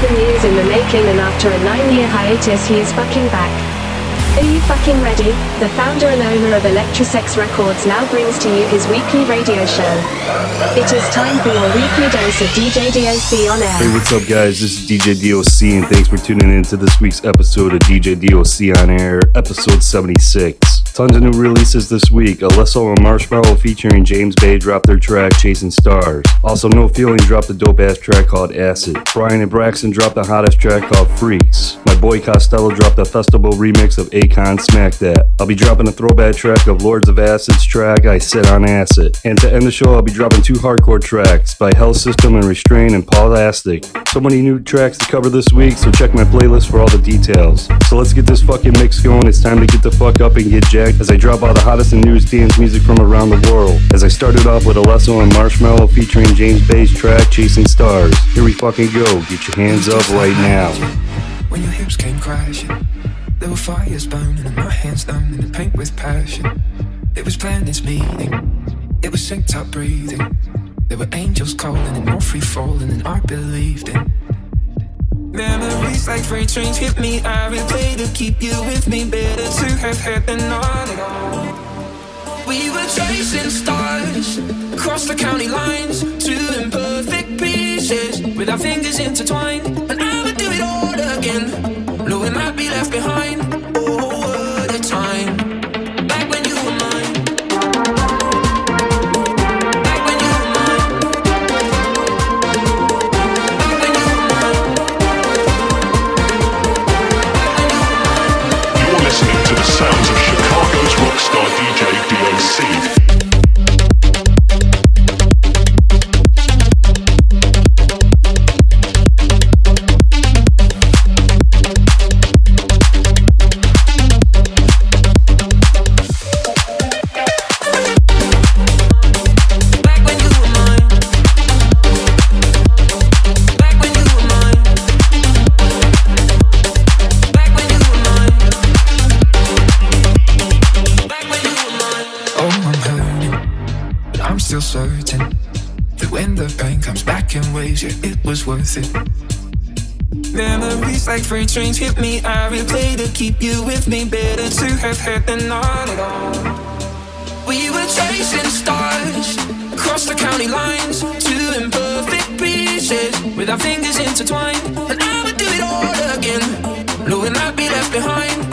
seven years in the making and after a nine-year hiatus he is fucking back. Are you fucking ready? The founder and owner of Electrosex Records now brings to you his weekly radio show. It is time for your weekly dose of DJ DOC on air. Hey, what's up, guys? This is DJ DOC, and thanks for tuning in to this week's episode of DJ DOC on air, episode 76. Tons of new releases this week. Alesso and Marshmello featuring James Bay dropped their track Chasing Stars. Also, No Feeling dropped a dope ass track called Acid. Brian and Braxton dropped the hottest track called Freaks. Boy Costello dropped a festival remix of Akon Smack That. I'll be dropping a throwback track of Lords of Acid's track I Sit on Acid. And to end the show, I'll be dropping two hardcore tracks by Hell System and Restrain and Paul Astic. So many new tracks to cover this week, so check my playlist for all the details. So let's get this fucking mix going. It's time to get the fuck up and get jacked as I drop all the hottest and newest dance music from around the world. As I started off with Alesso and Marshmello featuring James Bay's track Chasing Stars. Here we fucking go. Get your hands up right now. When your hips came crashing, there were fires burning and my hands numb in the paint with passion. It was planets meeting, it was synced up breathing. There were angels calling and more free falling than I believed in. Memories like freight trains hit me. I replay to keep you with me. Better to have had than not at all. We were chasing stars across the county lines, two imperfect pieces with our fingers intertwined. Again, knowing I'd be left behind. It. Memories like freight trains hit me. I replay to keep you with me. Better to have had than not at all. We were chasing stars across the county lines, two imperfect pieces with our fingers intertwined. And I would do it all again, knowing I'd be left behind.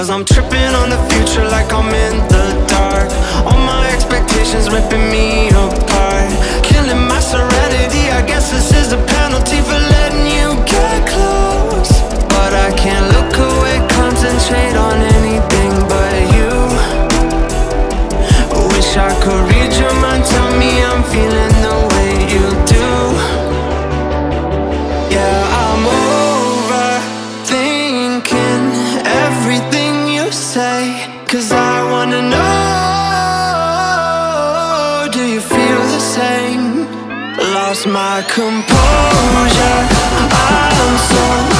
Cause I'm tripping on the future like I'm in the dark. All my expectations ripping me apart. Killing my serenity, I guess this is a penalty for letting you get close. But I can't look away, concentrate on anything but you. Wish I could read your mind, tell me lost my composure. I'm so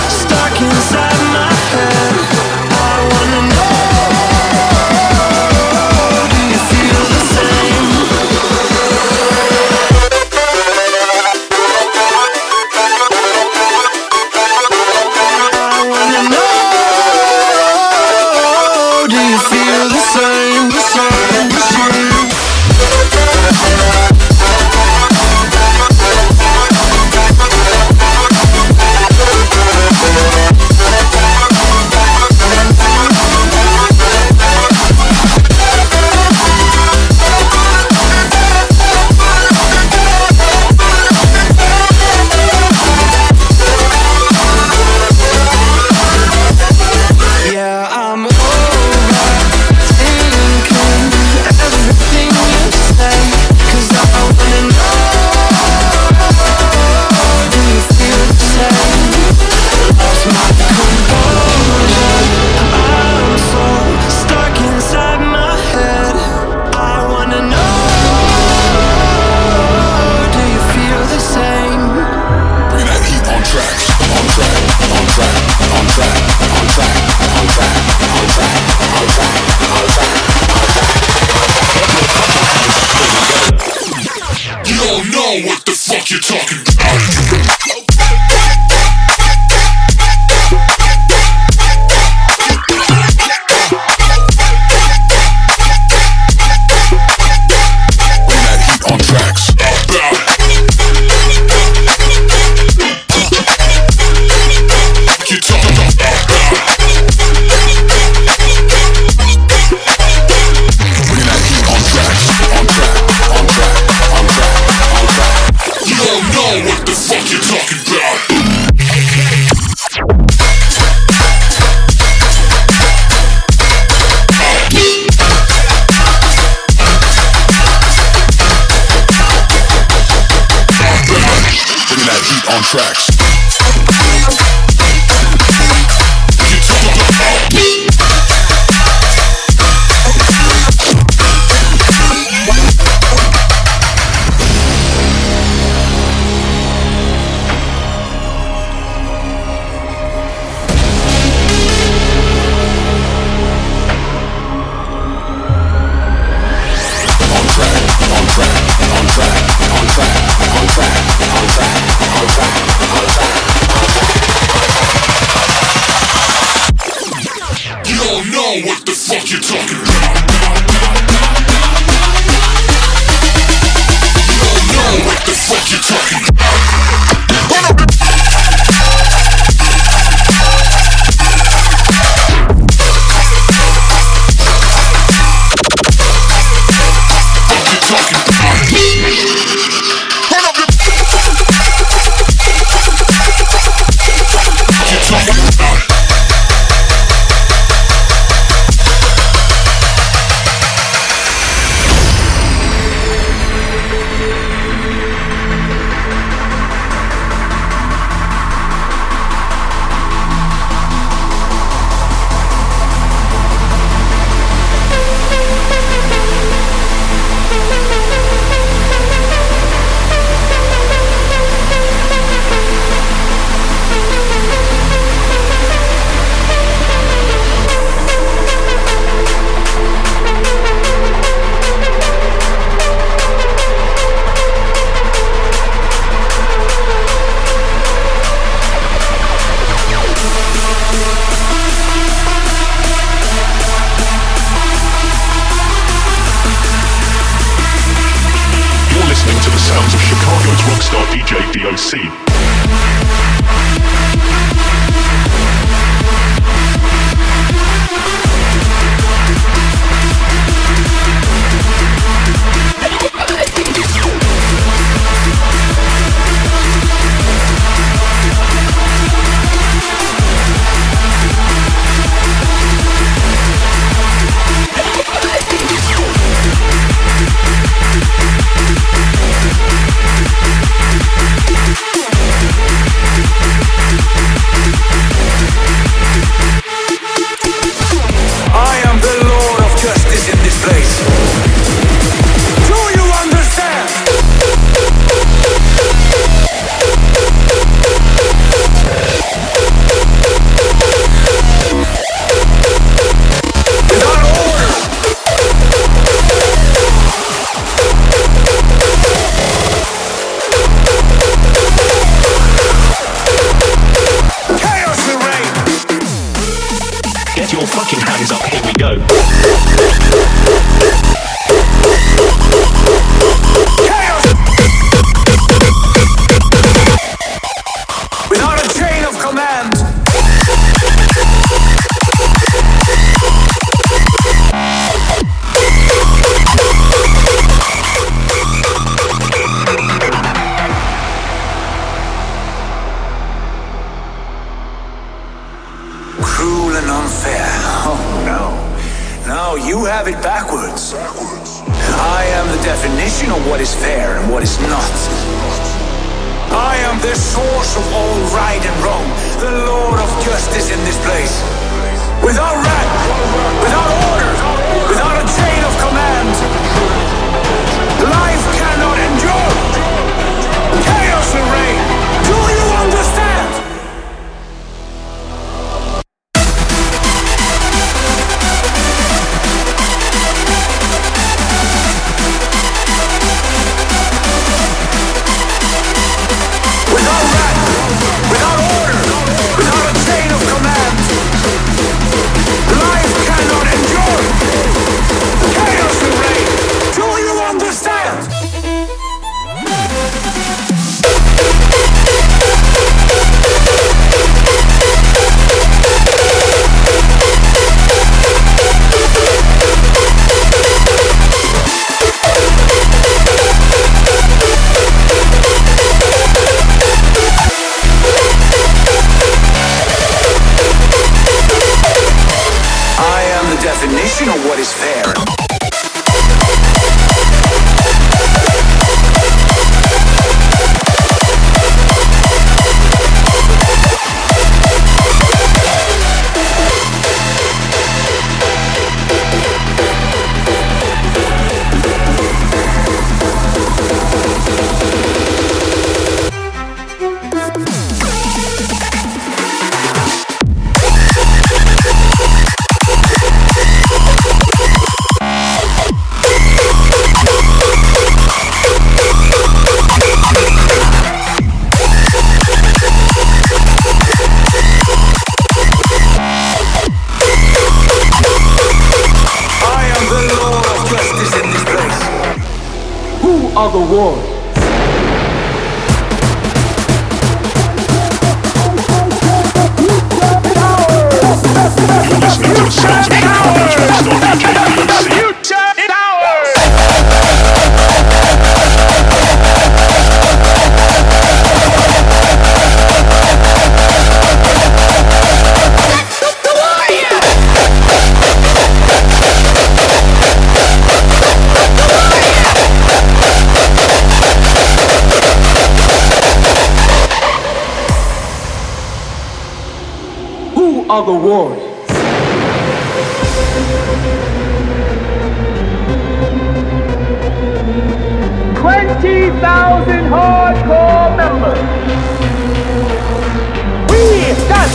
you're talking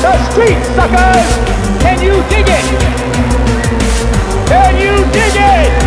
the street, suckers. Can you dig it? Can you dig it?